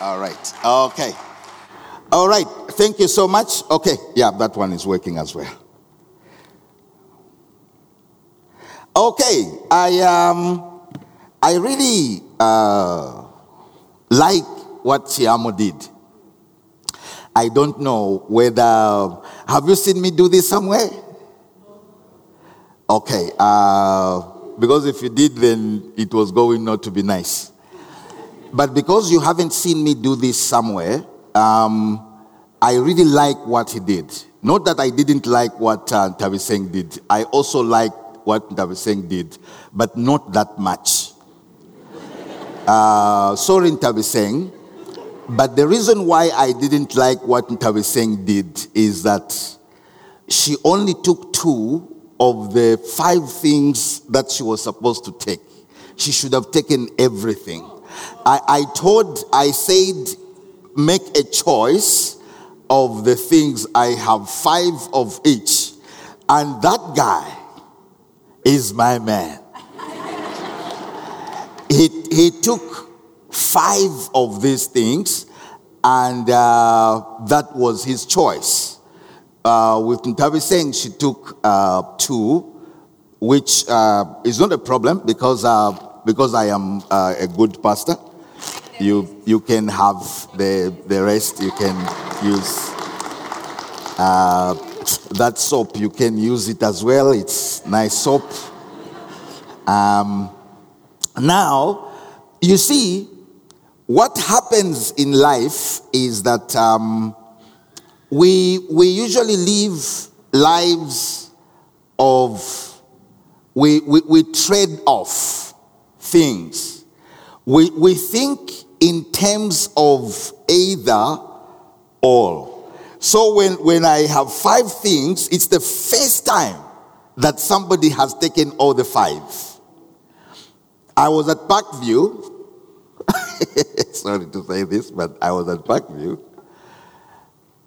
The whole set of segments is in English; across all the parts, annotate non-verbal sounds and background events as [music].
All right. Okay. All right. Thank you so much. Okay. Yeah, that one is working as well. Okay. I um I really uh like what Chiamo did. I don't know whether have you seen me do this somewhere? Okay. Uh because if you did then it was going not to be nice. But because you haven't seen me do this somewhere, um, I really like what he did. Not that I didn't like what uh, Singh did. I also like what Singh did, but not that much. [laughs] uh, sorry, Singh, but the reason why I didn't like what Singh did is that she only took two of the five things that she was supposed to take. She should have taken everything. I, I told, I said, make a choice of the things. I have five of each. And that guy is my man. he, he took five of these things, and uh, that was his choice. Uh, with Ntabiseng she took uh, two, which uh, is not a problem because uh, because I am uh, a good pastor, you, you can have the, the rest. You can use uh, that soap. You can use it as well. It's nice soap. Um, now, you see, what happens in life is that um, we, we usually live lives of, we, we, we trade off things. We, we think in terms of either or. So when, when I have five things, it's the first time that somebody has taken all the five. I was at Parkview. [laughs] Sorry to say this, but I was at Parkview.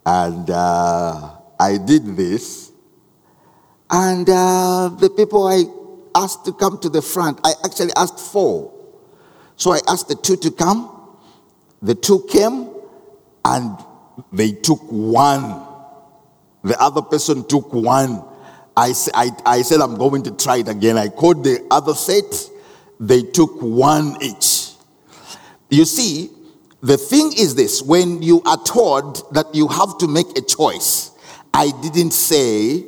And uh, I did this. And uh, the people I asked to come to the front. I actually asked four. So I asked the two to come. The two came and they took one. The other person took one. I, I, I said, I'm going to try it again. I called the other set. They took one each. You see, the thing is this when you are told that you have to make a choice, I didn't say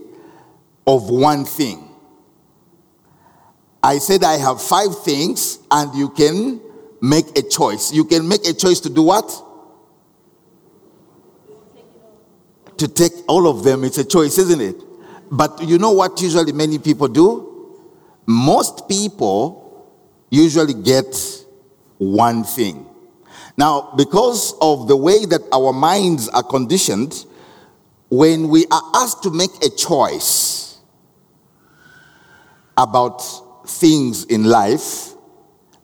of one thing. I said I have five things and you can make a choice. You can make a choice to do what? To take all of them. It's a choice, isn't it? But you know what usually many people do? Most people usually get one thing. Now, because of the way that our minds are conditioned, when we are asked to make a choice about things in life,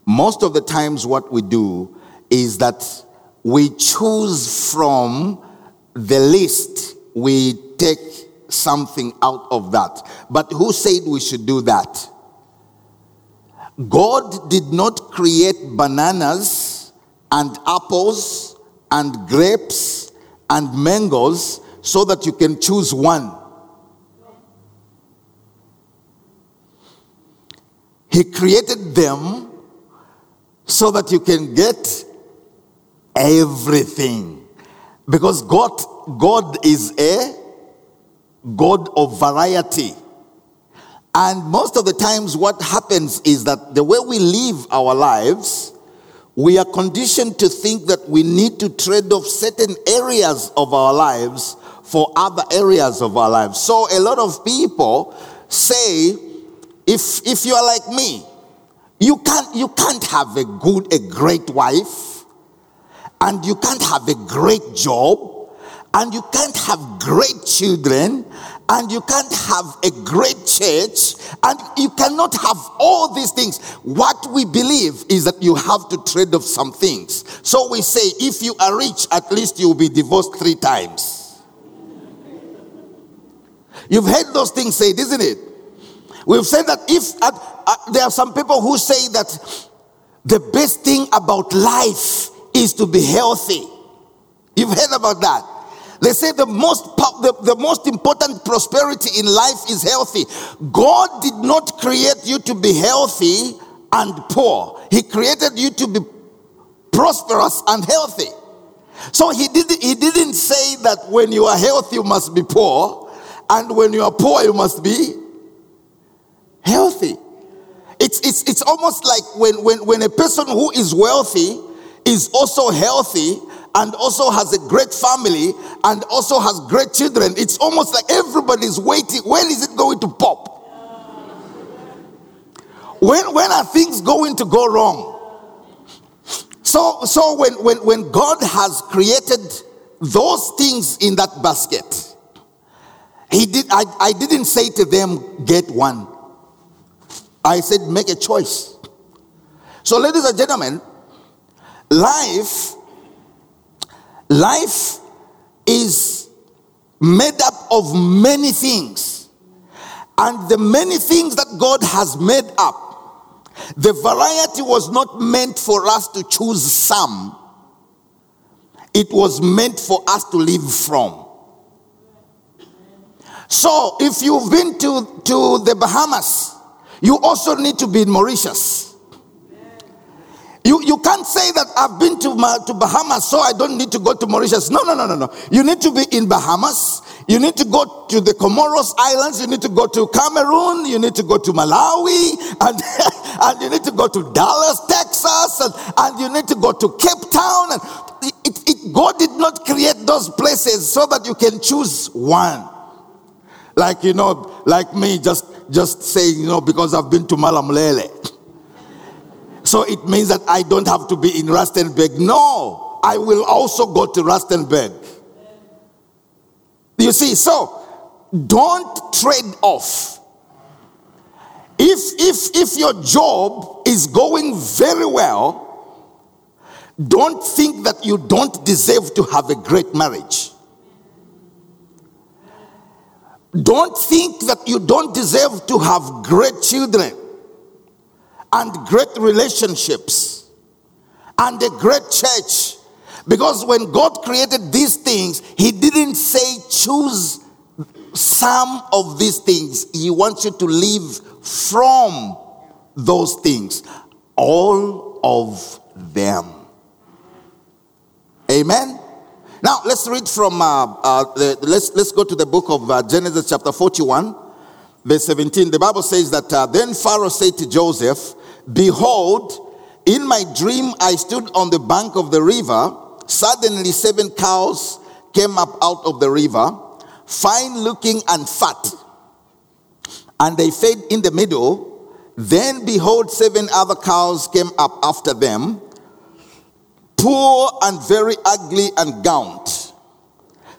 most of the times what we do is that we choose from the list, we take something out of that. But who said we should do that? God did not create bananas and apples and grapes and mangoes so that you can choose one. He created them so that you can get everything. Because God, God is a God of variety. And most of the times, what happens is that the way we live our lives, we are conditioned to think that we need to trade off certain areas of our lives for other areas of our lives. So, a lot of people say, if, if you are like me, you can't, you can't have a good, a great wife, and you can't have a great job, and you can't have great children, and you can't have a great church, and you cannot have all these things. What we believe is that you have to trade off some things. So we say, if you are rich, at least you'll be divorced three times. You've heard those things said, isn't it? We've said that if uh, uh, there are some people who say that the best thing about life is to be healthy. You've heard about that. They say the most, the, the most important prosperity in life is healthy. God did not create you to be healthy and poor. He created you to be prosperous and healthy. So he didn't, he didn't say that when you are healthy, you must be poor, and when you are poor, you must be healthy. It's, it's, it's almost like when, when, when a person who is wealthy is also healthy and also has a great family and also has great children, it's almost like everybody's waiting. When is it going to pop? When, when are things going to go wrong? So, so when, when, when God has created those things in that basket, he did, I, I didn't say to them, get one. I said, make a choice. So, ladies and gentlemen, life, life is made up of many things. And the many things that God has made up the variety was not meant for us to choose some, it was meant for us to live from. So, if you've been to, to the Bahamas, you also need to be in Mauritius. You, you can't say that I've been to, to Bahamas, so I don't need to go to Mauritius. No, no, no, no, no. You need to be in Bahamas. You need to go to the Comoros Islands. You need to go to Cameroon. You need to go to Malawi. [laughs] And, and you need to go to Dallas, Texas. And, and you need to go to Cape Town. And it, it, God did not create those places so that you can choose one. Like, you know, like me just, just saying, you know, because I've been to Malamulele. So it means that I don't have to be in Rustenburg. No, I will also go to Rustenburg. You see, so don't trade off. If if if your job is going very well, don't think that you don't deserve to have a great marriage. Don't think that you don't deserve to have great children and great relationships and a great church. Because when God created these things, He didn't say choose some of these things. He wants you to live from those things, all of them. Amen. Now let's read from uh, uh, the, let's let's go to the book of uh, Genesis chapter 41 verse 17 the bible says that uh, then pharaoh said to joseph Behold, in my dream I stood on the bank of the river. Suddenly, seven cows came up out of the river, fine looking and fat. And they fed in the middle. Then, behold, seven other cows came up after them, poor and very ugly and gaunt.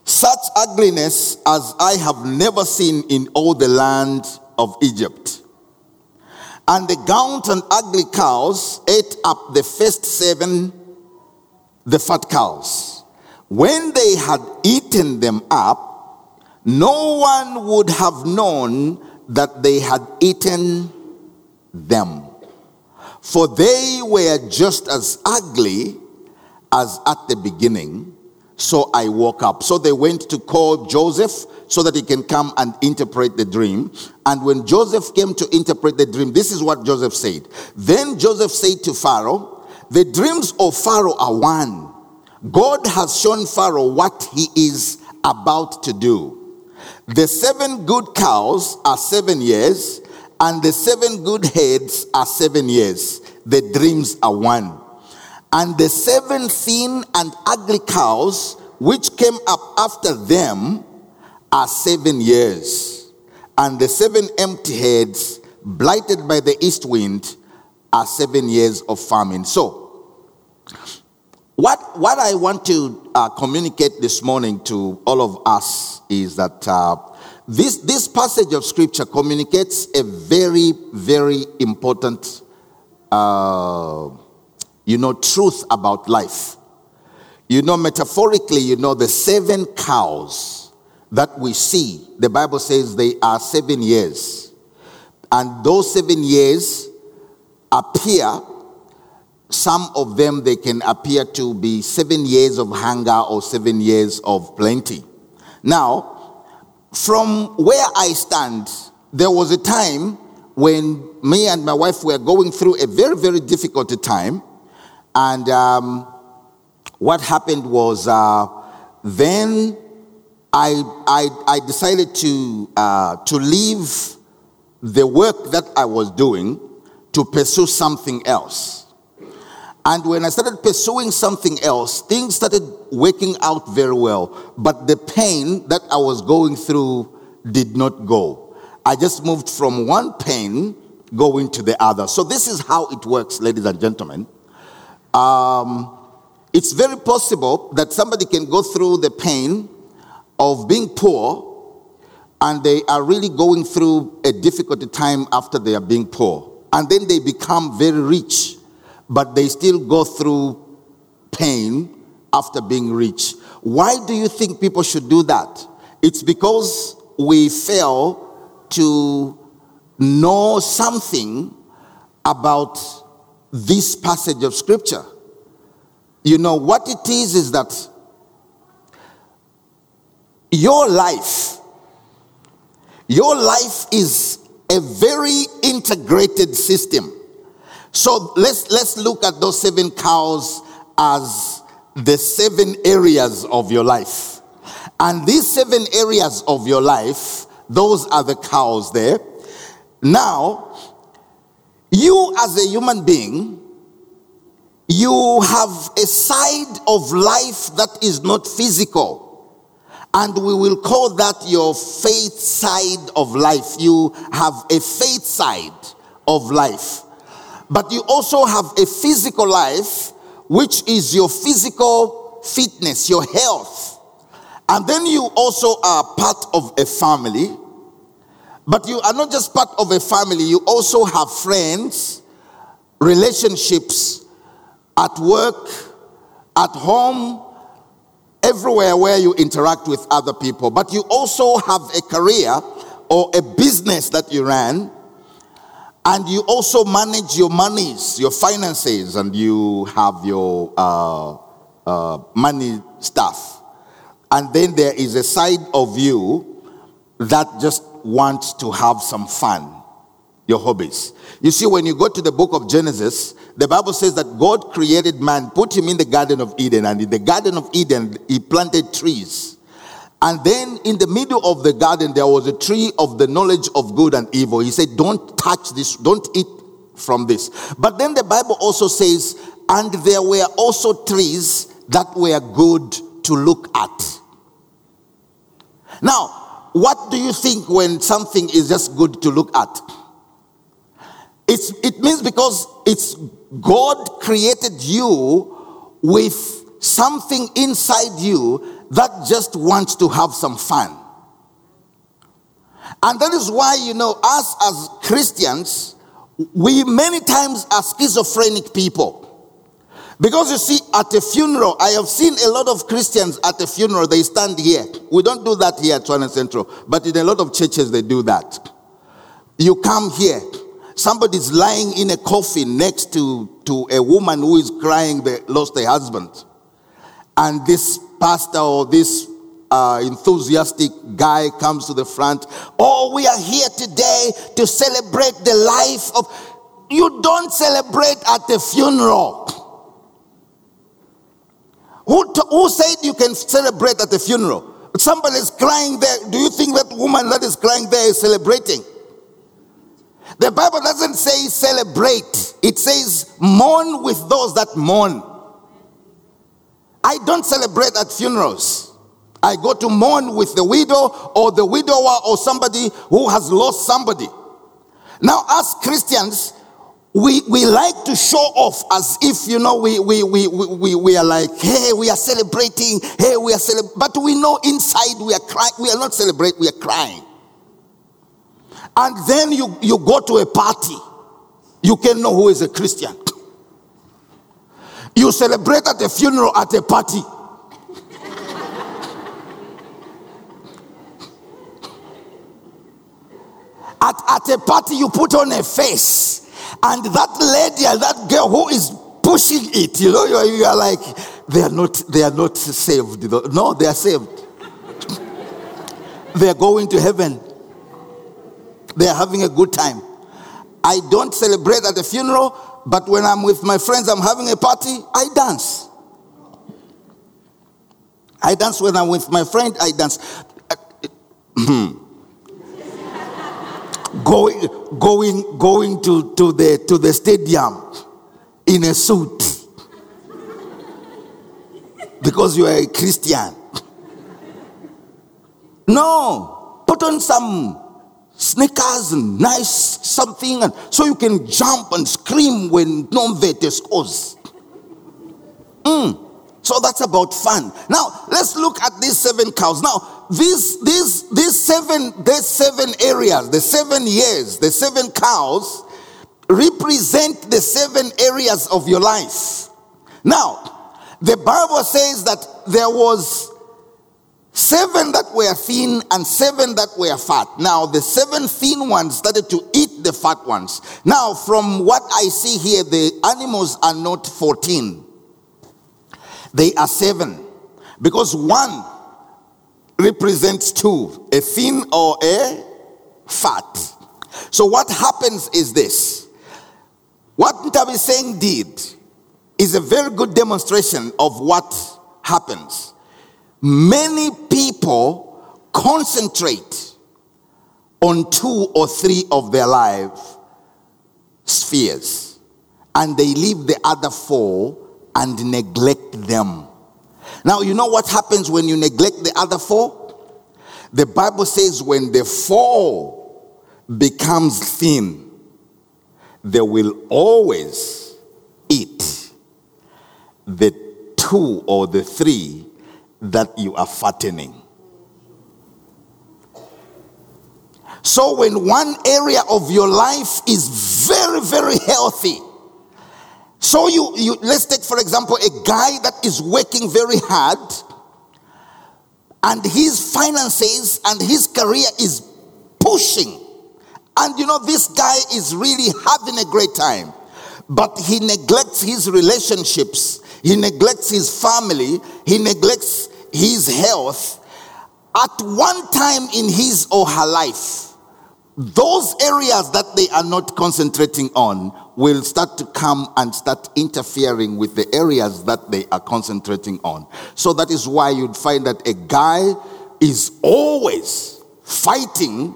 Such ugliness as I have never seen in all the land of Egypt. And the gaunt and ugly cows ate up the first seven, the fat cows. When they had eaten them up, no one would have known that they had eaten them. For they were just as ugly as at the beginning. So I woke up. So they went to call Joseph so that he can come and interpret the dream. And when Joseph came to interpret the dream, this is what Joseph said. Then Joseph said to Pharaoh, The dreams of Pharaoh are one. God has shown Pharaoh what he is about to do. The seven good cows are seven years, and the seven good heads are seven years. The dreams are one. And the seven thin and ugly cows which came up after them are seven years, and the seven empty heads, blighted by the east wind, are seven years of famine. So, what, what I want to uh, communicate this morning to all of us is that uh, this, this passage of scripture communicates a very, very important, uh, you know, truth about life. You know, metaphorically, you know, the seven cows that we see, the Bible says they are seven years. And those seven years appear some of them they can appear to be seven years of hunger or seven years of plenty. Now, from where I stand, there was a time when me and my wife were going through a very, very difficult time. And um, what happened was uh, then I, I, I decided to, uh, to leave the work that I was doing to pursue something else. And when I started pursuing something else, things started working out very well. But the pain that I was going through did not go. I just moved from one pain going to the other. So, this is how it works, ladies and gentlemen. Um, it's very possible that somebody can go through the pain of being poor and they are really going through a difficult time after they are being poor. And then they become very rich, but they still go through pain after being rich. Why do you think people should do that? It's because we fail to know something about this passage of scripture. You know, what it is is that your life, your life is a very integrated system. So let's let's look at those seven cows as the seven areas of your life. And these seven areas of your life, those are the cows there. Now, you as a human being, you have a side of life that is not physical. And we will call that your faith side of life. You have a faith side of life. But you also have a physical life, which is your physical fitness, your health. And then you also are part of a family. But you are not just part of a family, you also have friends, relationships at work, at home, everywhere where you interact with other people, but you also have a career or a business that you run, and you also manage your monies, your finances, and you have your uh, uh, money stuff. And then there is a side of you that just wants to have some fun, your hobbies. You see, when you go to the book of Genesis, the Bible says that God created man, put him in the Garden of Eden, and in the Garden of Eden, he planted trees. And then in the middle of the garden, there was a tree of the knowledge of good and evil. He said, Don't touch this, don't eat from this. But then the Bible also says, And there were also trees that were good to look at. Now, what do you think when something is just good to look at? It's, it means because it's God created you with something inside you that just wants to have some fun. And that is why, you know, us as Christians, we many times are schizophrenic people. Because you see, at a funeral, I have seen a lot of Christians at a funeral, they stand here. We don't do that here at Tshwane Central, but in a lot of churches, they do that. You come here, Somebody's lying in a coffin next to, to a woman who is crying they lost a husband. And this pastor or this uh, enthusiastic guy comes to the front. Oh, we are here today to celebrate the life of. You don't celebrate at the funeral. Who, t- who said you can celebrate at the funeral? Somebody is crying there. Do you think that woman that is crying there is celebrating? The Bible doesn't say celebrate, it says mourn with those that mourn. I don't celebrate at funerals. I go to mourn with the widow or the widower or somebody who has lost somebody. Now, as Christians, we, we like to show off as if, you know, we, we, we, we, we are like, hey, we are celebrating, hey, we are celebrating. But we know inside we are crying. We are not celebrating, we are crying and then you, you go to a party, you can know who is a Christian. You celebrate at a funeral, at a party. at, at a party, you put on a face, and that lady and that girl who is pushing it. You know, you are, you are like, they are not, they are not saved. No, they are saved. they are going to heaven. They are having a good time. I don't celebrate at the funeral, but when I'm with my friends, I'm having a party, I dance. I dance when I'm with my friend, I dance. [clears throat] Hmm. Going going going to, to the to the stadium in a suit because you are a Christian. No, put on some sneakers and nice something, and so you can jump and scream when non-vete scores. Mm. So that's about fun. Now let's look at these seven cows. Now these these these seven these seven areas, the seven years, the seven cows represent the seven areas of your life. Now the Bible says that there was seven that were thin and seven that were fat. Now, the seven thin ones started to eat the fat ones. Now, from what I see here, the animals are not 14, they are seven. Because one represents two a thin or a fat. So, what happens is this what Ntabiseng did is a very good demonstration of what happens many people concentrate on two or three of their life spheres and they leave the other four and neglect them. Now, you know what happens when you neglect the other four? The Bible says when the four becomes thin, they will always eat the two or the three that you are fattening. So, when one area of your life is very, very healthy, so you, you let's take for example a guy that is working very hard, and his finances and his career is pushing, and you know this guy is really having a great time, but he neglects his relationships, he neglects his family, he neglects his health. At one time in his or her life, those areas that they are not concentrating on will start to come and start interfering with the areas that they are concentrating on. So that is why you'd find that a guy is always fighting,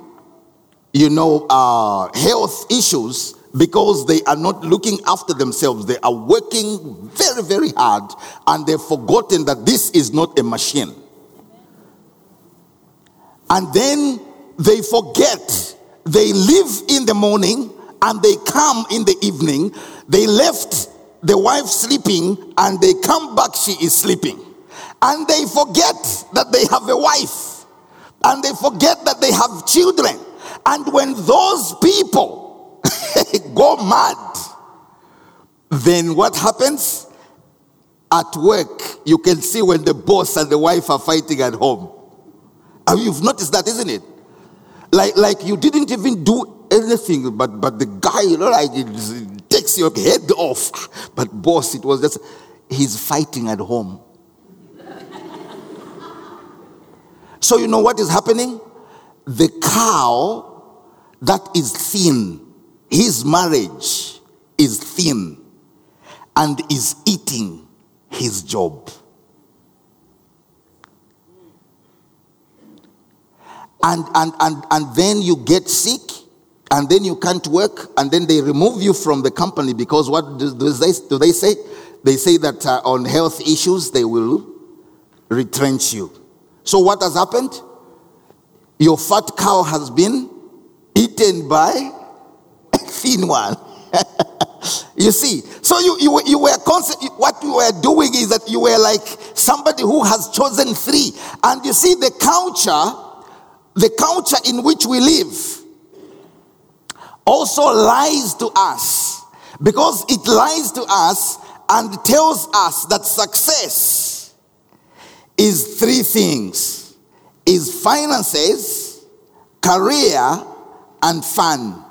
you know, uh, health issues because they are not looking after themselves. They are working very, very hard and they've forgotten that this is not a machine. And then they forget. They live in the morning and they come in the evening. They left the wife sleeping and they come back, she is sleeping. And they forget that they have a wife and they forget that they have children. And when those people [laughs] go mad, then what happens? At work, you can see when the boss and the wife are fighting at home. And you've noticed that, isn't it? Like, like you didn't even do anything, but but the guy, you know, like it takes your head off. But boss, it was just he's fighting at home. [laughs] so you know what is happening? The cow that is thin his marriage is thin and is eating his job. And, and, and, and then you get sick and then you can't work and then they remove you from the company because what do, do, they, do they say? They say that uh, on health issues they will retrench you. So what has happened? Your fat cow has been eaten by [laughs] thin one. [laughs] you see, so you, you, you were constant, what you were doing is that you were like somebody who has chosen three. And you see, the culture, the culture in which we live, also lies to us. Because it lies to us and tells us that success is three things. Is finances career and fun.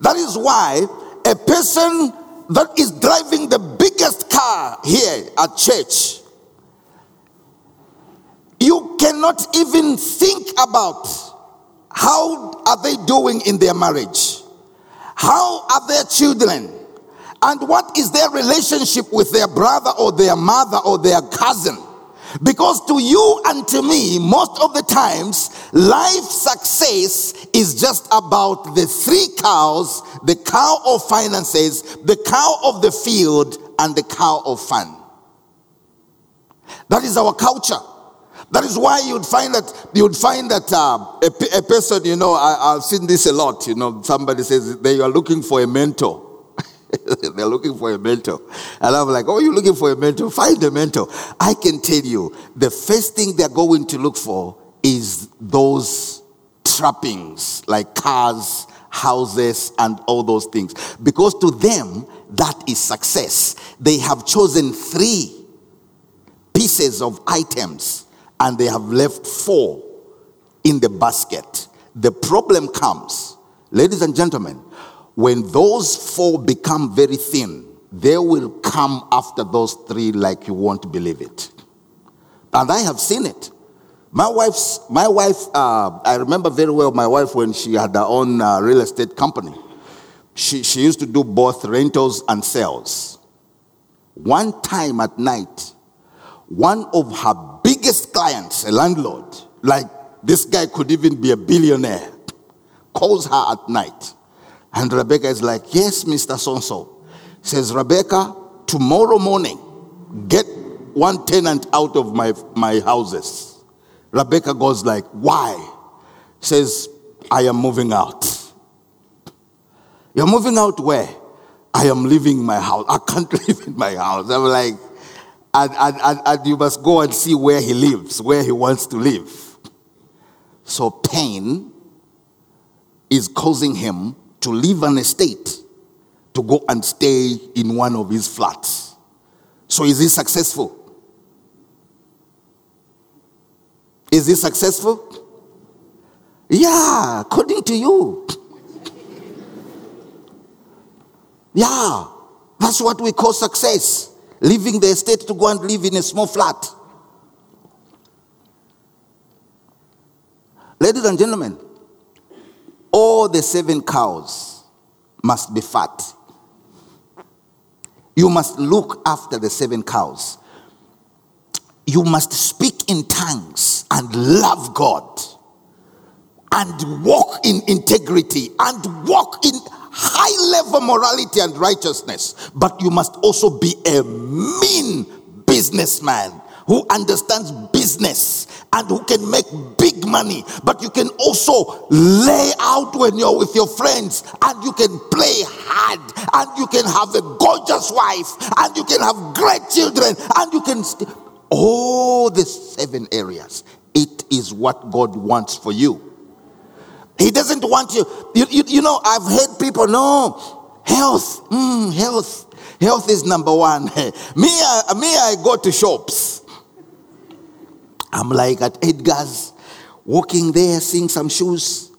That is why a person that is driving the biggest car here at church, you cannot even think about how are they doing in their marriage? How are their children? And what is their relationship with their brother or their mother or their cousin? Because to you and to me, most of the times, life success is just about the three cows the cow of finances, the cow of the field, and the cow of fun. That is our culture. That is why you'd find that you'd find that uh, a, a, person, you know, I, have seen this a lot. You know, somebody says they are looking for a mentor. [laughs] They're looking for a mentor. And I'm like, oh, you're looking for a mentor? Find a mentor. I can tell you, the first thing they're going to look for is those trappings like cars, houses, and all those things. Because to them, that is success. They have chosen three pieces of items and they have left four in the basket. The problem comes, ladies and gentlemen, when those four become very thin, they will come after those three like you won't believe it. And I have seen it. My wife's, my wife, uh, I remember very well my wife when she had her own uh, real estate company. She, she used to do both rentals and sales. One time at night, one of her biggest clients, a landlord, like this guy could even be a billionaire, calls her at night. And Rebecca is like, Yes, Mr. Sonso. Says, Rebecca, tomorrow morning, get one tenant out of my, my houses. Rebecca goes like, Why? Says, I am moving out. You're moving out where? I am leaving my house. I can't [laughs] live in my house. I'm like, and, and, and, and you must go and see where he lives, where he wants to live. So pain is causing him to leave an estate to go and stay in one of his flats. So is he successful? Is he successful? Yeah, according to you. Yeah, that's what we call success. Leaving the estate to go and live in a small flat. Ladies and gentlemen, all the seven cows must be fat. You must look after the seven cows. You must speak in tongues and love God and walk in integrity and walk in high level morality and righteousness. But you must also be a mean businessman who understands business and who can make big money. But you can also lay out when you're with your friends and you can play hard and you can have a gorgeous wife and you can have great children and you can. St- all the seven areas. It is what God wants for you. He doesn't want you. You, you, you know, I've heard people, no, health, mm, health. Health is number one. [laughs] me, I, me, I go to shops. I'm like at Edgar's, walking there, seeing some shoes.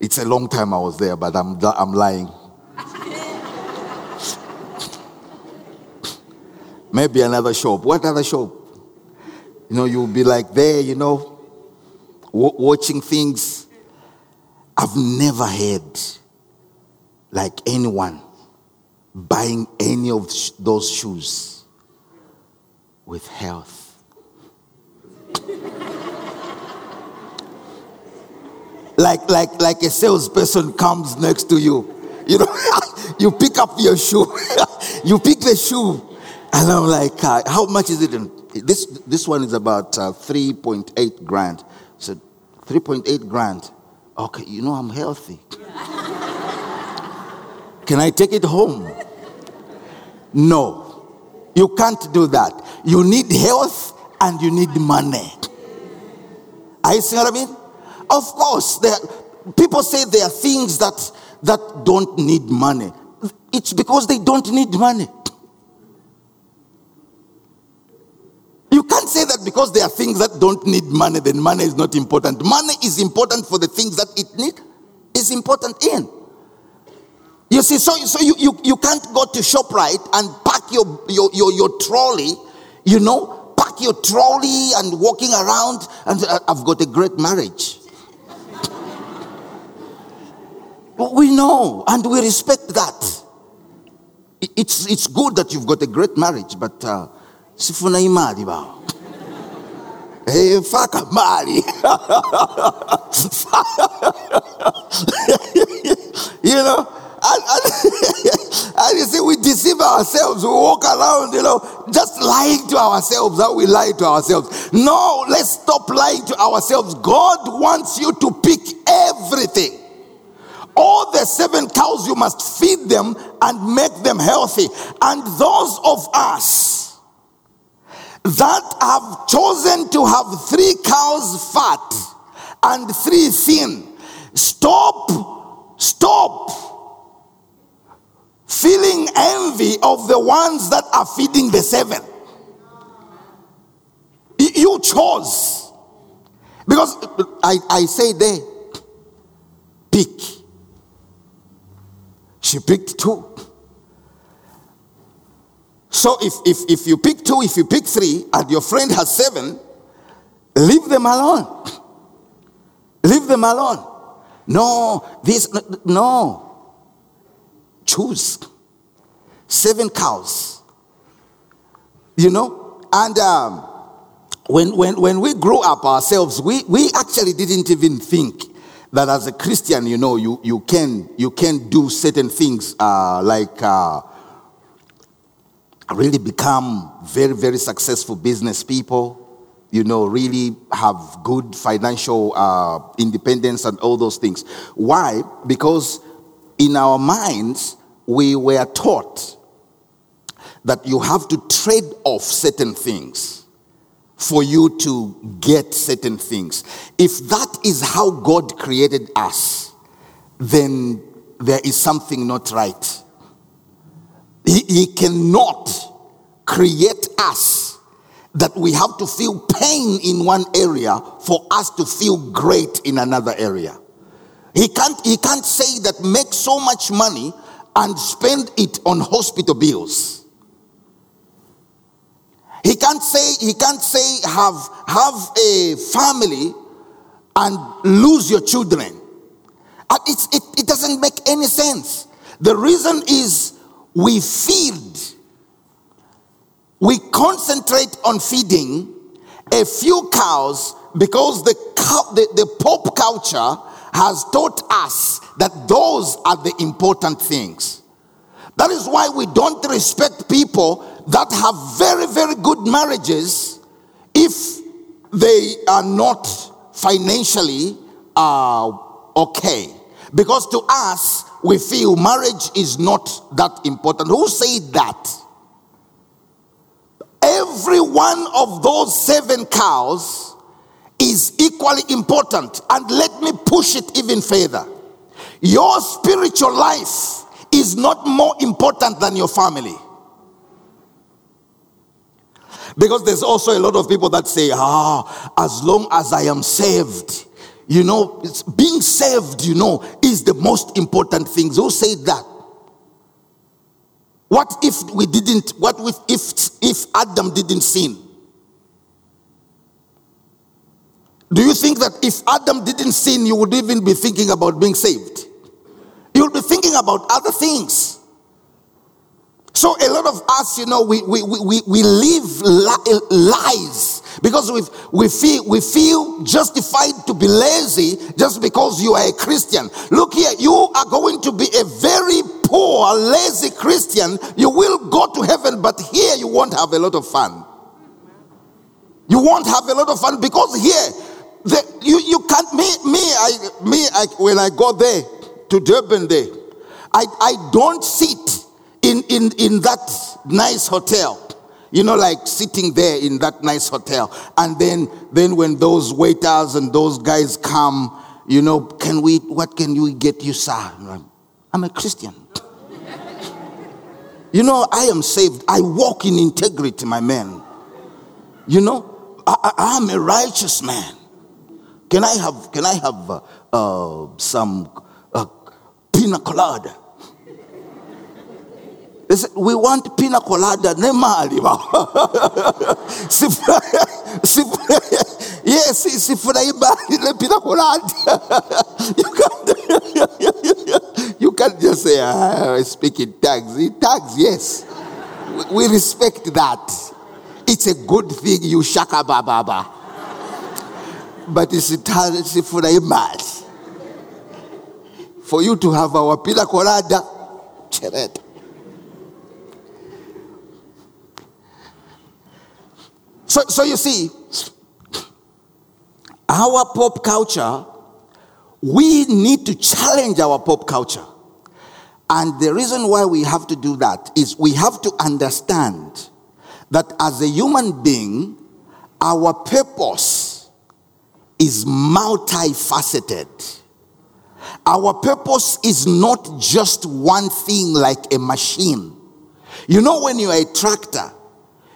It's a long time I was there, but I'm, I'm lying. [laughs] Maybe another shop. What other shop? You know, you'll be like there, you know, w- watching things. I've never heard like anyone buying any of those shoes with health. like like like a salesperson comes next to you. You know, [laughs] you pick up your shoe, [laughs] you pick the shoe, and I'm like, uh, how much is it? And this this one is about uh, three point eight grand. So three point eight grand. Okay, you know I'm healthy. Can I take it home? No, you can't do that. You need health and you need money. Are you see what I mean? Of course, there, people say there are things that, that don't need money. It's because they don't need money. You can't say that because there are things that don't need money, then money is not important. Money is important for the things that it need is important in. You see, so, so you, you, you can't go to ShopRite and pack your, your, your, your trolley, you know, pack your trolley and walking around and I've got a great marriage. [laughs] we know and we respect that. It's, it's good that you've got a great marriage, but uh, sifuna imali bao. Hey, faka mali. [laughs] you know, and, and, [laughs] and, you see, we deceive ourselves. We walk around, you know, just lying to ourselves. How we lie to ourselves. No, let's stop lying to ourselves. God wants you to pick everything. All the seven cows, you must feed them and make them healthy. And those of us that have chosen to have three cows fat and three thin, stop, stop feeling envy of the ones that are feeding the seven. You chose. Because I, I say they pick. She picked two. So if, if, if you pick two, if you pick three, and your friend has seven, leave them alone. [clears throat] Leave them alone. No, this, no. Choose. Seven cows. You know? And um, when, when, when we grew up ourselves, we, we actually didn't even think that as a Christian, you know, you, you, can, you can do certain things uh, like uh, really become very, very successful business people, you know, really have good financial uh, independence and all those things. Why? Because in our minds, we were taught that you have to trade off certain things for you to get certain things. If that is how God created us, then there is something not right. He, he cannot create us that we have to feel pain in one area for us to feel great in another area. He can't, he can't say that make so much money and spend it on hospital bills. He can't say, he can't say have, have a family and lose your children. It's, it, it doesn't make any sense. The reason is we feed, we concentrate on feeding a few cows because the, cow, the, the pop culture has taught us that those are the important things. That is why we don't respect people that have very, very good marriages if they are not financially uh, okay. Because to us, we feel marriage is not that important. Who said that? Every one of those seven cows is equally important. And let me push it even further. Your spiritual life is not more important than your family. Because there's also a lot of people that say, ah, as long as I am saved, you know, being saved, you know, is the most important thing. Who said that? What if we didn't, what if, if, Adam didn't sin? Do you think that if Adam didn't sin, you would even be thinking about being saved? You'll be thinking about other things. So a lot of us, you know, we, we, we, we live li- lies because we we feel, we feel justified to be lazy just because you are a Christian. Look here, you are going to be a very poor, lazy Christian. You will go to heaven, but here you won't have a lot of fun. You won't have a lot of fun because here, the, you, you can't, me, me, I, me, I, when I go there to Durban there, I, I don't sit in, in, in that nice hotel you know like sitting there in that nice hotel. And then then when those waiters and those guys come you know can we what can we get you sir? I'm a christian. [laughs] You know i am saved. I walk in integrity my man. You know i, am a righteous man. Can i have can i have uh, uh, some uh, pina colada Said, we want pina colada, ne mali. [laughs] yes, sifurahi mali le pina colada. [laughs] [laughs] You can't just say, ah, I speak in tags. In tags, yes. We respect that. It's a good thing, you shaka baba. But it's sifurahi mali. For you to have our pina colada, cheret. So, so you see, our pop culture, we need to challenge our pop culture. And the reason why we have to do that is we have to understand that as a human being, our purpose is multifaceted. Our purpose is not just one thing like a machine. You know, when you're a tractor,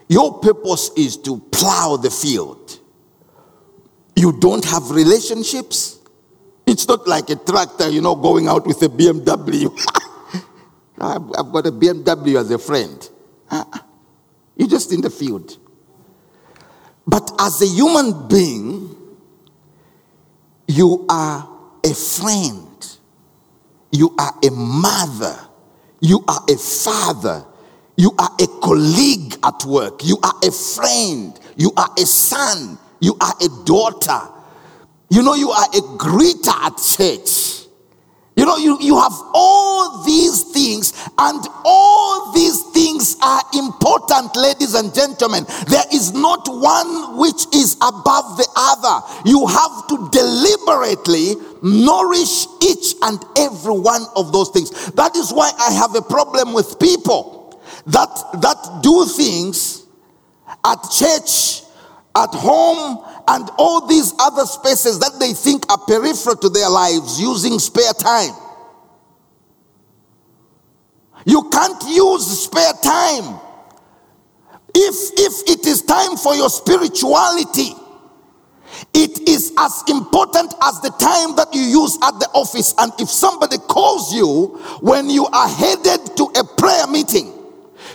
your purpose is to plow the field. You don't have relationships. It's not like a tractor, you know, going out with a BMW. [laughs] I've got a BMW as a friend. Ah, ah. You're just in the field. But as a human being, you are a friend. You are a mother. You are a father. You are a colleague at work. You are a friend. You are a son. You are a daughter. You know, you are a greeter at church. You know, you, you have all these things, and all these things are important, ladies and gentlemen. There is not one which is above the other. You have to deliberately nourish each and every one of those things. That is why I have a problem with people that, that do things at church, at home, and all these other spaces that they think are peripheral to their lives using spare time. You can't use spare time. If, if it is time for your spirituality, it is as important as the time that you use at the office. And if somebody calls you when you are headed to a prayer meeting,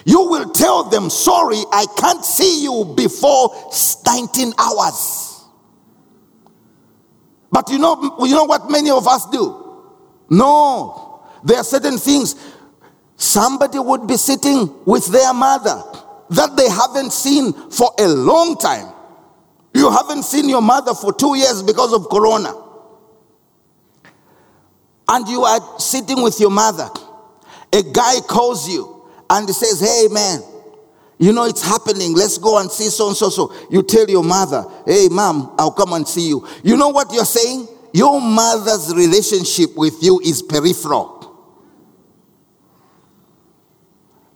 you will tell them, Sorry, I can't see you before 19 hours. But you know, you know what many of us do? No, there are certain things. Somebody would be sitting with their mother that they haven't seen for a long time. You haven't seen your mother for two years because of corona. And you are sitting with your mother. A guy calls you and he says, Hey, man, you know it's happening. Let's go and see so and so. So you tell your mother, Hey, mom, I'll come and see you. You know what you're saying? Your mother's relationship with you is peripheral.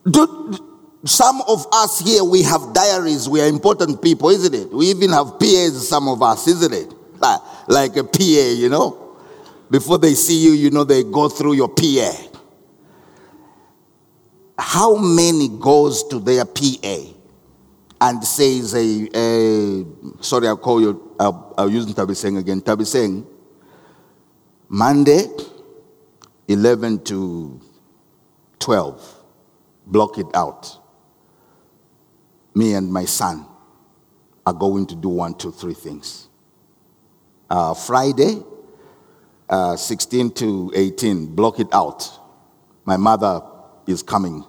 Do, some of us here, we have diaries. We are important people, isn't it? We even have PAs, some of us, isn't it? Like, like a PA, you know? Before they see you, you know, they go through your PA how many goes to their PA and says, a, a sorry, I'll call you, I'll, I'll use Ntabiseng again. Ntabiseng, Monday, 11 to 12, block it out. Me and my son are going to do one, two, three things. Uh, Friday, uh, 16 to 18, block it out. My mother is coming,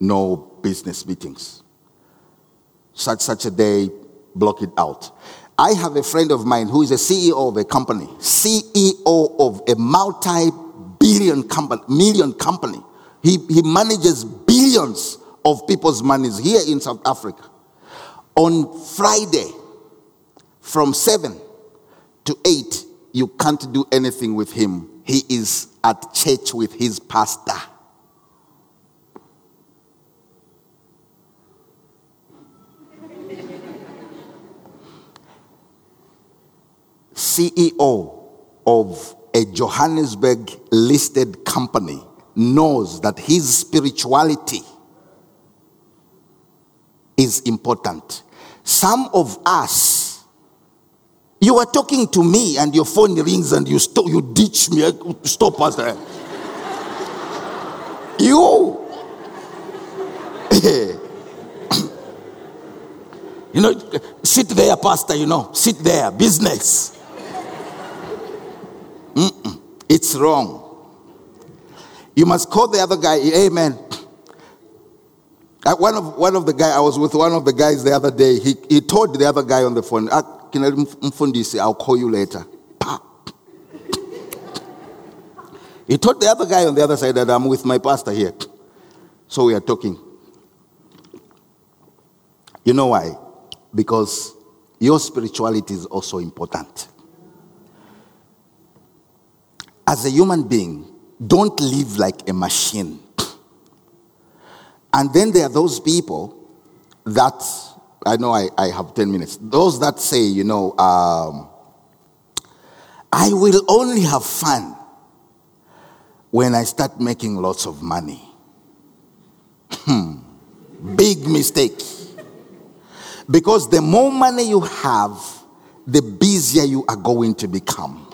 no business meetings. Such such a day, block it out. I have a friend of mine who is a CEO of a company, CEO of a multi-billion company, million company. He, he manages billions of people's monies here in South Africa. On Friday, from 7 to 8, you can't do anything with him. He is at church with his pastor. CEO of a Johannesburg listed company knows that his spirituality is important. Some of us, you are talking to me and your phone rings and you, st- you ditch me. Eh, stop us there. [laughs] you, [coughs] you know, sit there, pastor, you know, sit there, business. It's wrong. You must call the other guy, amen. One of one of the guy I was with one of the guys the other day. He he told the other guy on the phone, ah, "Can I say I'll call you later." He told the other guy on the other side that I'm with my pastor here. So we are talking. You know why? Because your spirituality is also important. As a human being, don't live like a machine. And then there are those people that, I know I, I have 10 minutes, those that say, you know, um, I will only have fun when I start making lots of money. Hmm. Big mistake. Because the more money you have, the busier you are going to become.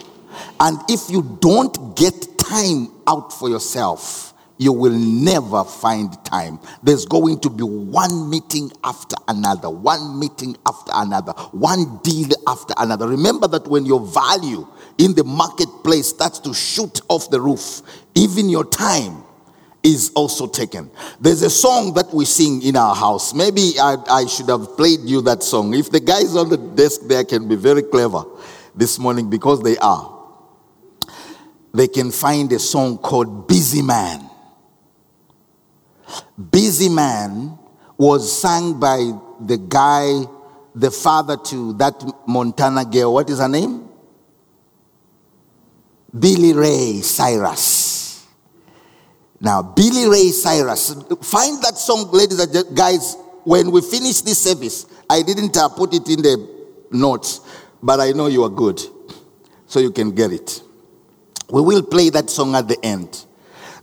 And if you don't get time out for yourself, you will never find time. There's going to be one meeting after another, one meeting after another, one deal after another. Remember that when your value in the marketplace starts to shoot off the roof, even your time is also taken. There's a song that we sing in our house. Maybe I, I should have played you that song. If the guys on the desk there can be very clever this morning, because they are, they can find a song called Busy Man. Busy Man was sung by the guy, the father to that Montana girl. What is her name? Billy Ray Cyrus. Now, Billy Ray Cyrus, find that song, ladies and guys. When we finish this service, I didn't uh, put it in the notes, but I know you are good, so you can get it. We will play that song at the end.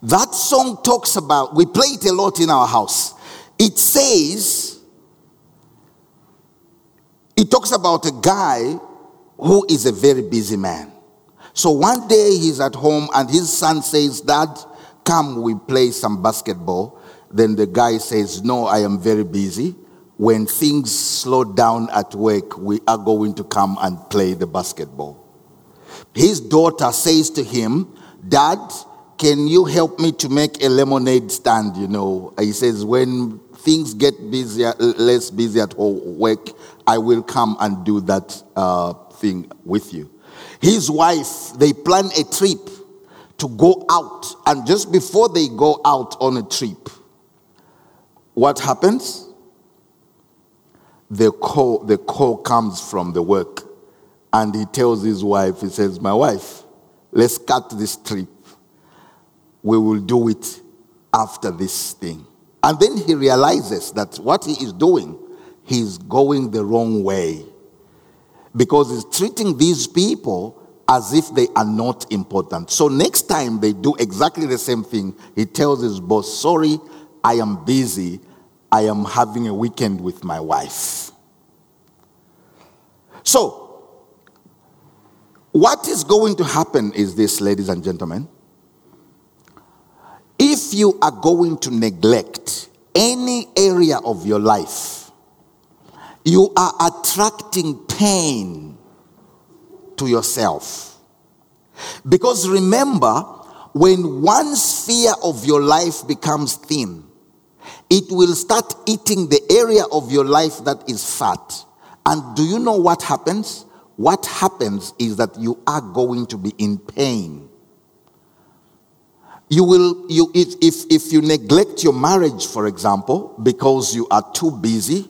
That song talks about, we play it a lot in our house. It says, it talks about a guy who is a very busy man. So one day he's at home and his son says, Dad, come, we play some basketball. Then the guy says, No, I am very busy. When things slow down at work, we are going to come and play the basketball. His daughter says to him, Dad, can you help me to make a lemonade stand? You know, he says, when things get busier, less busy at work, I will come and do that uh, thing with you. His wife, they plan a trip to go out, and just before they go out on a trip, what happens? The call, the call comes from the work, and he tells his wife, he says, My wife, let's cut this trip we will do it after this thing. And then he realizes that what he is doing, he's going the wrong way. Because he's treating these people as if they are not important. So next time they do exactly the same thing, he tells his boss, Sorry, I am busy. I am having a weekend with my wife. So, what is going to happen is this, ladies and gentlemen if you are going to neglect any area of your life, you are attracting pain to yourself. Because remember, when one sphere of your life becomes thin, it will start eating the area of your life that is fat. And do you know what happens? What happens is that you are going to be in pain. You will you if, if you neglect your marriage for example because you are too busy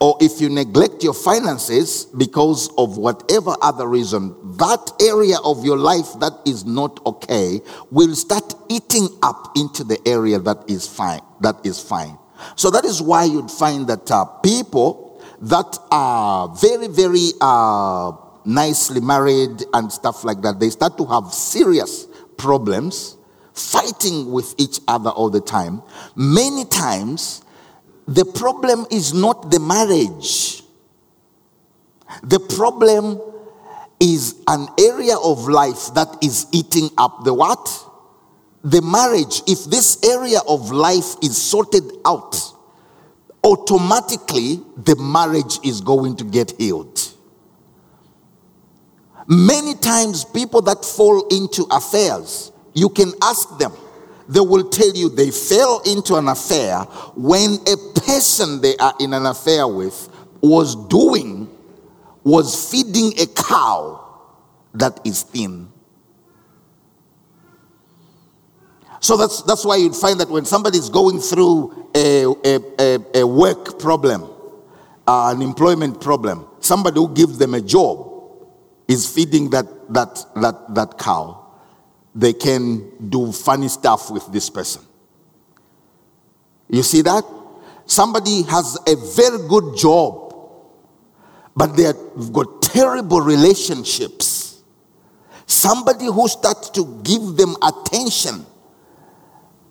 or if you neglect your finances because of whatever other reason that area of your life that is not okay will start eating up into the area that is fine that is fine. So that is why you'd find that uh, people that are very very uh, nicely married and stuff like that they start to have serious problems fighting with each other all the time, many times the problem is not the marriage. The problem is an area of life that is eating up the what? The marriage. If this area of life is sorted out, automatically the marriage is going to get healed. Many times, people that fall into affairs, you can ask them, they will tell you they fell into an affair when a person they are in an affair with was doing, was feeding a cow that is thin. So that's, that's why you'd find that when somebody's going through a, a, a, a work problem, uh, an employment problem, somebody who gives them a job is feeding that, that, that, that cow, they can do funny stuff with this person. You see that? Somebody has a very good job, but they've got terrible relationships. Somebody who starts to give them attention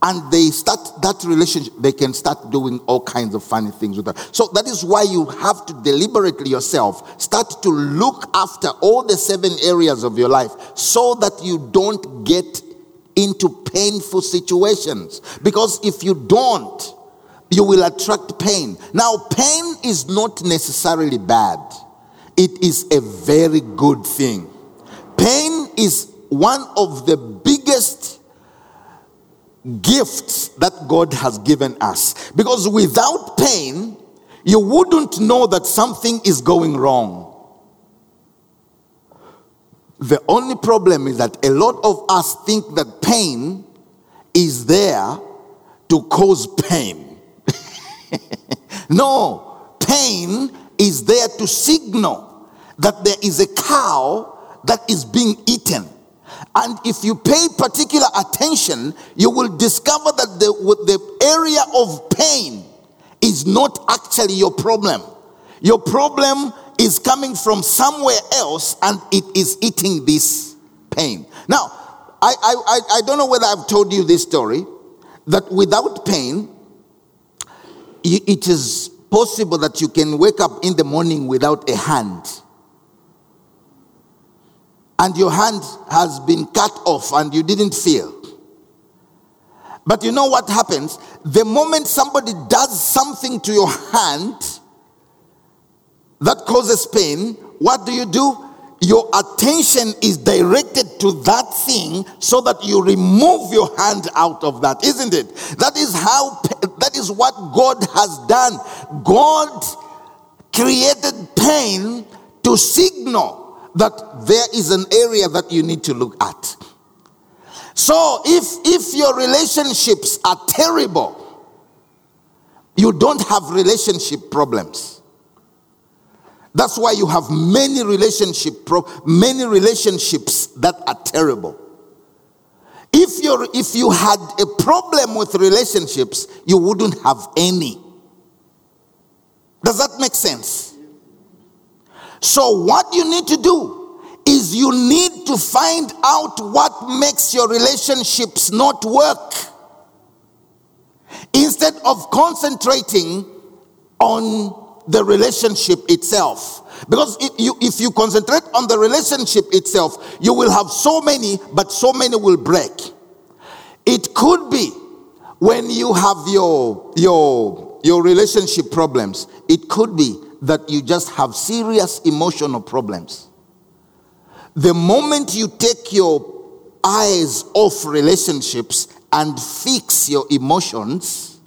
and they start that relationship, they can start doing all kinds of funny things with that. So that is why you have to deliberately yourself start to look after all the seven areas of your life so that you don't get into painful situations. Because if you don't, you will attract pain. Now, pain is not necessarily bad, it is a very good thing. Pain is one of the biggest gifts that God has given us. Because without pain, you wouldn't know that something is going wrong. The only problem is that a lot of us think that pain is there to cause pain. [laughs] no, pain is there to signal that there is a cow that is being eaten. And if you pay particular attention, you will discover that the, the area of pain is not actually your problem. Your problem is coming from somewhere else and it is eating this pain. Now, I, I, I don't know whether I've told you this story that without pain, it is possible that you can wake up in the morning without a hand and your hand has been cut off and you didn't feel. But you know what happens? The moment somebody does something to your hand that causes pain, what do you do? Your attention is directed to that thing so that you remove your hand out of that, isn't it? That is how, that is what God has done. God created pain to signal that there is an area that you need to look at. So if if your relationships are terrible, you don't have relationship problems. That's why you have many relationship pro- many relationships that are terrible. If you if you had a problem with relationships, you wouldn't have any. Does that make sense? So, what you need to do is you need to find out what makes your relationships not work instead of concentrating on the relationship itself. Because if you, if you concentrate on the relationship itself, you will have so many, but so many will break. It could be when you have your, your, your relationship problems, it could be that you just have serious emotional problems. The moment you take your eyes off relationships and fix your emotions,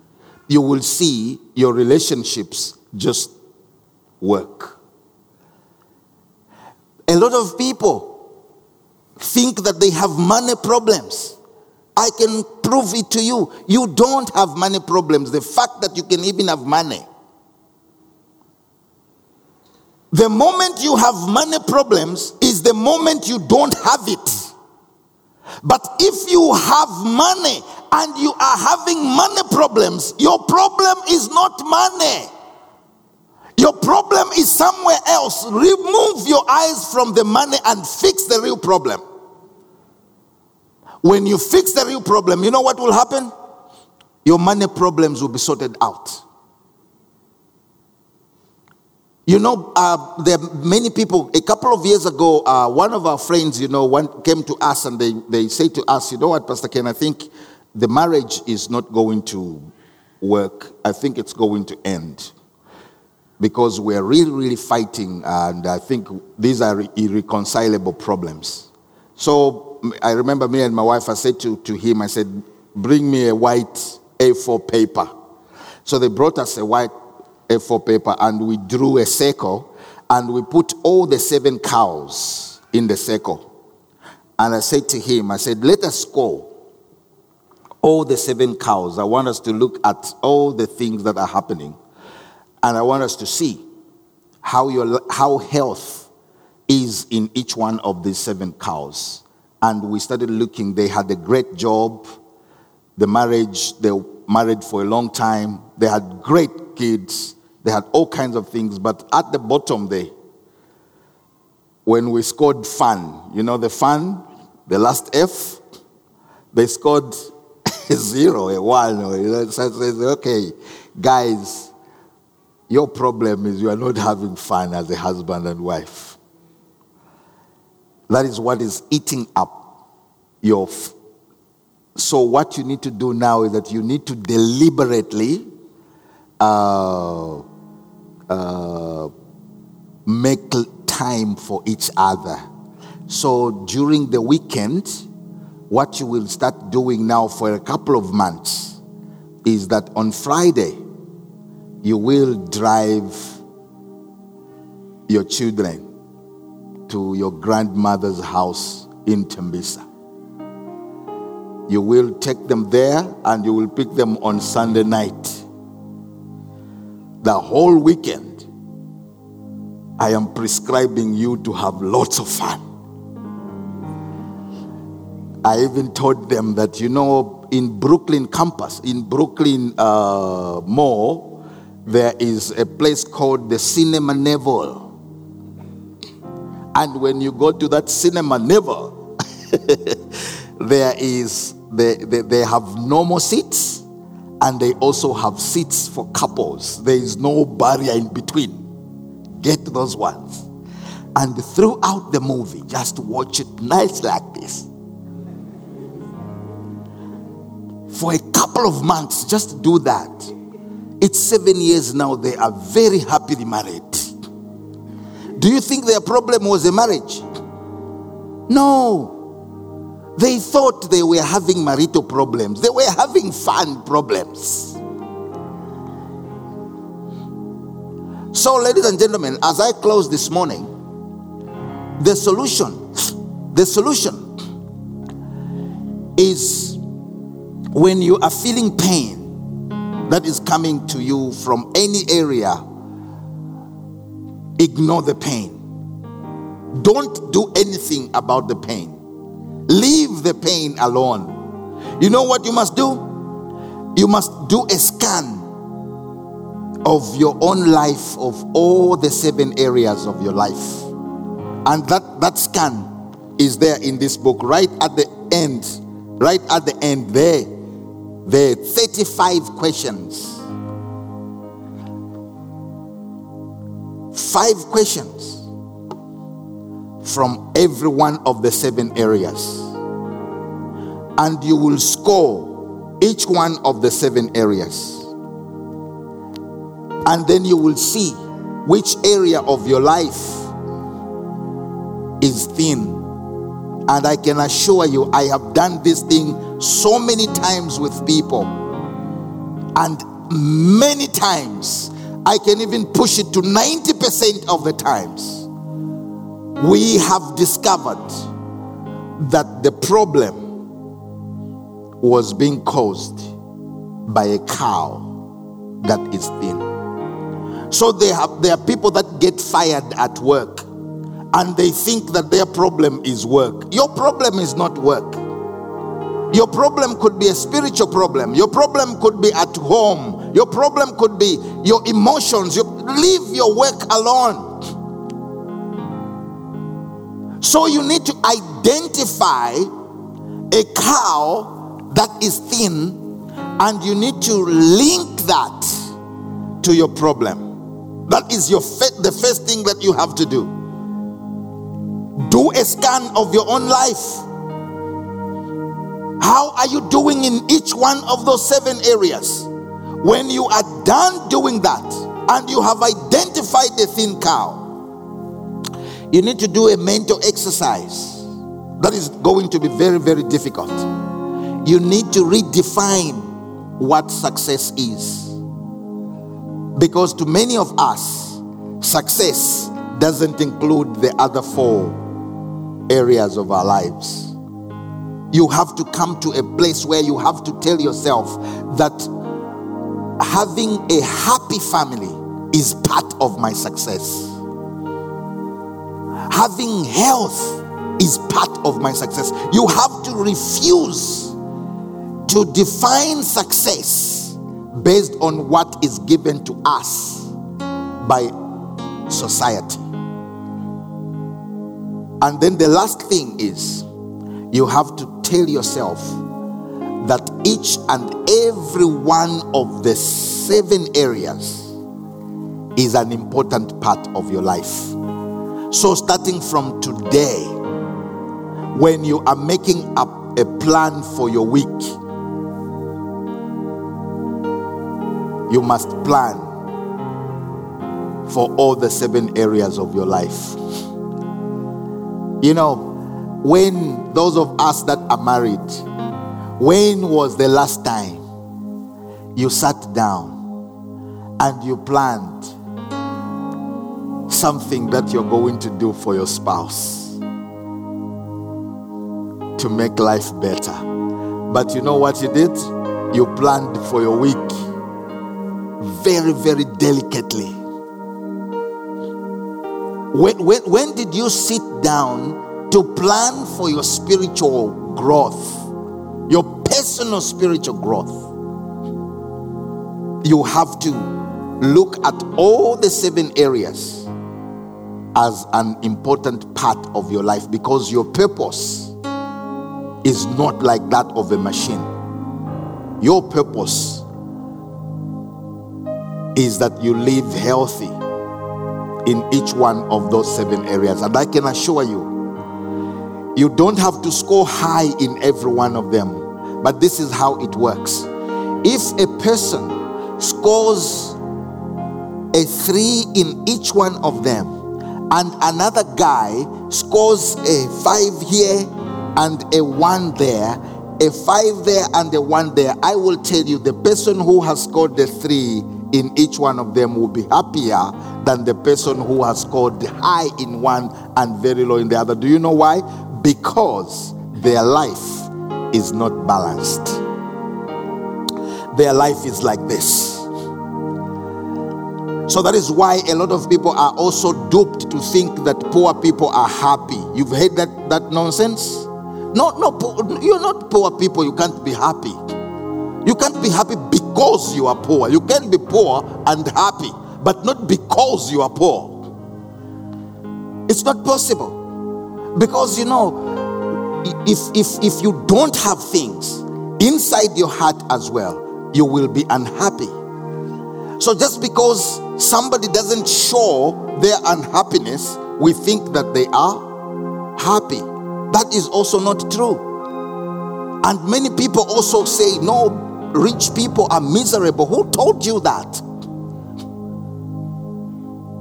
you will see your relationships just work. A lot of people think that they have money problems. I can prove it to you. You don't have money problems. The fact that you can even have money the moment you have money problems is the moment you don't have it. But if you have money and you are having money problems, your problem is not money. Your problem is somewhere else. Remove your eyes from the money and fix the real problem. When you fix the real problem, you know what will happen? Your money problems will be sorted out. You know, uh, there are many people. A couple of years ago, uh, one of our friends, you know, one came to us and they, they say to us, you know what, Pastor Ken, I think the marriage is not going to work, I think it's going to end because we're really, really fighting, and I think these are irreconcilable problems. So I remember me and my wife, I said to, to him, I said, Bring me a white A4 paper. So they brought us a white A4 paper, and we drew a circle, and we put all the seven cows in the circle. And I said to him, I said, Let us go all the seven cows. I want us to look at all the things that are happening. And I want us to see how, your, how health is in each one of these seven cows. And we started looking. They had a great job. The marriage, they married for a long time. They had great kids. They had all kinds of things. But at the bottom there, when we scored fun, you know the fun, the last F, they scored a [laughs] zero, a one. You know, okay, guys, your problem is you are not having fun as a husband and wife. That is what is eating up your. F- so, what you need to do now is that you need to deliberately uh, uh, make time for each other. So, during the weekend, what you will start doing now for a couple of months is that on Friday, you will drive your children to your grandmother's house in Tembisa. You will take them there and you will pick them on Sunday night. The whole weekend, I am prescribing you to have lots of fun. I even told them that, you know, in Brooklyn campus, in Brooklyn uh, Mall, there is a place called the Cinema Nouveau. And when you go to that Cinema Nouveau, [laughs] there is, they, they, they have normal seats and they also have seats for couples. There is no barrier in between. Get those ones. And throughout the movie, just watch it nice like this for a couple of months, just do that. It's seven years now, they are very happily married. Do you think their problem was a marriage? No. They thought they were having marital problems, they were having fun problems. So, ladies and gentlemen, as I close this morning, the solution, the solution is when you are feeling pain that is coming to you from any area, ignore the pain. Don't do anything about the pain. Leave the pain alone. You know what you must do? You must do a scan of your own life, of all the seven areas of your life. And that, that scan is there in this book, right at the end. Right at the end, there there 35 questions. Five questions from every one of the seven areas. And you will score each one of the seven areas. And then you will see which area of your life is thin. And I can assure you, I have done this thing so many times with people. And many times, I can even push it to 90% of the times, we have discovered that the problem was being caused by a cow that is thin. So they have, there are people that get fired at work and they think that their problem is work. Your problem is not work. Your problem could be a spiritual problem. Your problem could be at home. Your problem could be your emotions. You leave your work alone. So you need to identify a cow that is thin and you need to link that to your problem. That is your the first thing that you have to do. Do a scan of your own life how are you doing in each one of those seven areas? When you are done doing that and you have identified the thin cow, you need to do a mental exercise that is going to be very, very difficult. You need to redefine what success is. Because to many of us, success doesn't include the other four areas of our lives. You have to come to a place where you have to tell yourself that having a happy family is part of my success. Having health is part of my success. You have to refuse to define success based on what is given to us by society. And then the last thing is you have to tell yourself that each and every one of the seven areas is an important part of your life. So, starting from today, when you are making up a plan for your week, you must plan for all the seven areas of your life. You know, when those of us that are married, when was the last time you sat down and you planned something that you're going to do for your spouse to make life better? But you know what you did? You planned for your week very, very delicately. When, when, when did you sit down to plan for your spiritual growth? your personal spiritual growth, you have to look at all the seven areas as an important part of your life because your purpose is not like that of a machine. Your purpose is that you live healthy in each one of those seven areas. And I can assure you, you don't have to score high in every one of them, but this is how it works. If a person scores a three in each one of them, and another guy scores a five here and a one there, a five there and a one there, I will tell you the person who has scored the three in each one of them will be happier than the person who has scored high in one and very low in the other. Do you know why? because their life is not balanced. Their life is like this. So that is why a lot of people are also duped to think that poor people are happy. You've heard that, that nonsense? No, no, you're not poor people. You can't be happy. You can't be happy because you are poor. You can be poor and happy, but not because you are poor. It's not possible. Because you know, if if if you don't have things inside your heart as well, you will be unhappy. So just because somebody doesn't show their unhappiness, we think that they are happy. That is also not true. And many people also say, no, rich people are miserable. Who told you that?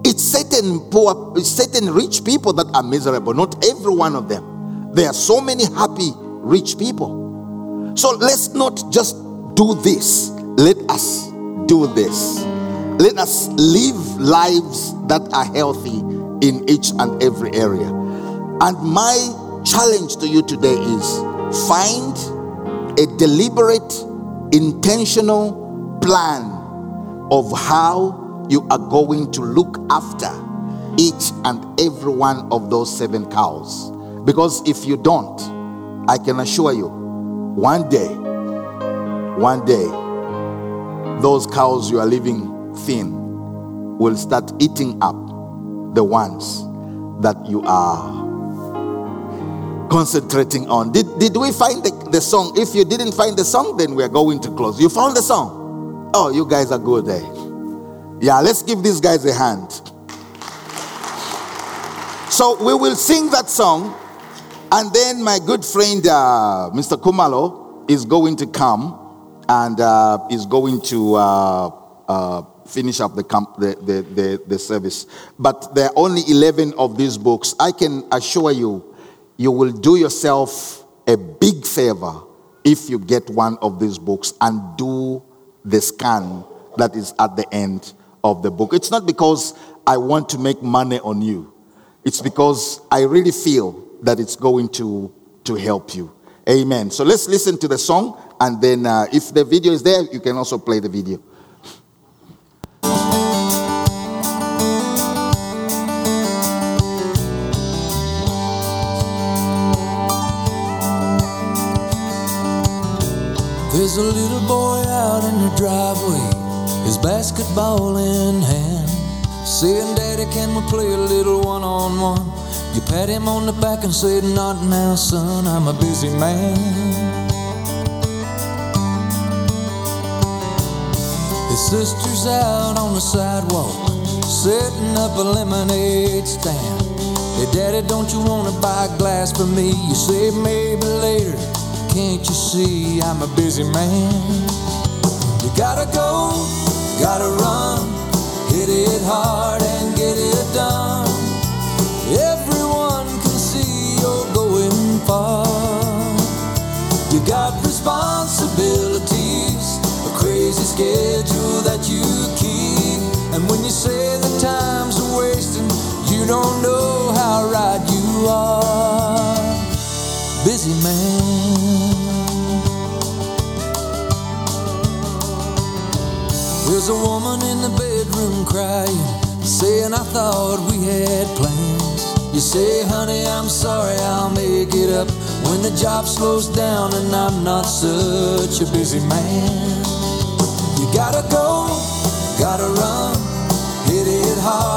It's certain poor, it's certain rich people that are miserable, not every one of them. There are so many happy rich people. So let's not just do this. Let us do this. Let us live lives that are healthy in each and every area. And my challenge to you today is find a deliberate, intentional plan of how you are going to look after each and every one of those seven cows. Because if you don't, I can assure you, one day, one day, those cows you are leaving thin will start eating up the ones that you are concentrating on. Did, did we find the, the song? If you didn't find the song, then we are going to close. You found the song? Oh, you guys are good there. Eh? Yeah, let's give these guys a hand. So we will sing that song, and then my good friend uh, Mr. Kumalo is going to come and uh, is going to uh, uh, finish up the, camp, the, the, the, the service. But there are only 11 of these books. I can assure you, you will do yourself a big favor if you get one of these books and do the scan that is at the end of the book. It's not because I want to make money on you, it's because I really feel that it's going to, to help you. Amen. So let's listen to the song, and then uh, if the video is there, you can also play the video. There's a little boy out in the driveway, his basketball in hand. Saying, Daddy, can we play a little one on one? You pat him on the back and say, Not now, son, I'm a busy man. His sister's out on the sidewalk, setting up a lemonade stand. Hey, Daddy, don't you want to buy a glass for me? You say, Maybe later. Can't you see I'm a busy man? You gotta go, gotta run, hit it hard and get it done. Everyone can see you're going far. You got responsibilities, a crazy schedule that you keep. And when you say the time's a wasting, you don't know how right you are. Busy man. There's a woman in the bedroom crying, saying, I thought we had plans. You say, honey, I'm sorry, I'll make it up when the job slows down and I'm not such a busy man. You gotta go, gotta run, hit it hard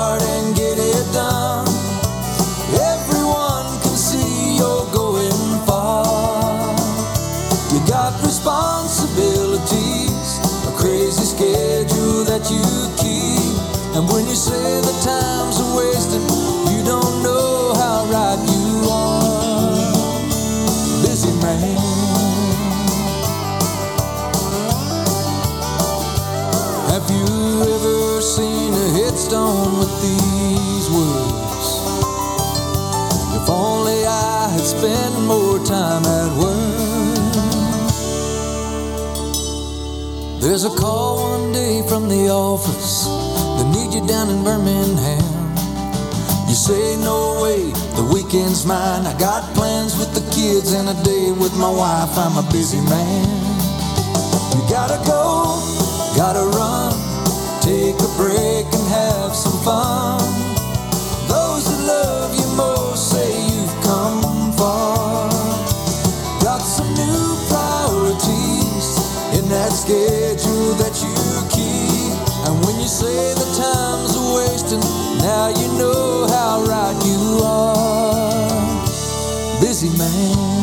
There's a call one day from the office. They need you down in Birmingham. You say, no way, the weekend's mine. I got plans with the kids and a day with my wife. I'm a busy man. You gotta go, gotta run, take a break and have some fun. Those that love you most say you've come far. Got some new priorities in that schedule that you keep. And when you say the time's a wasting, now you know how right you are. Busy man. Busy man.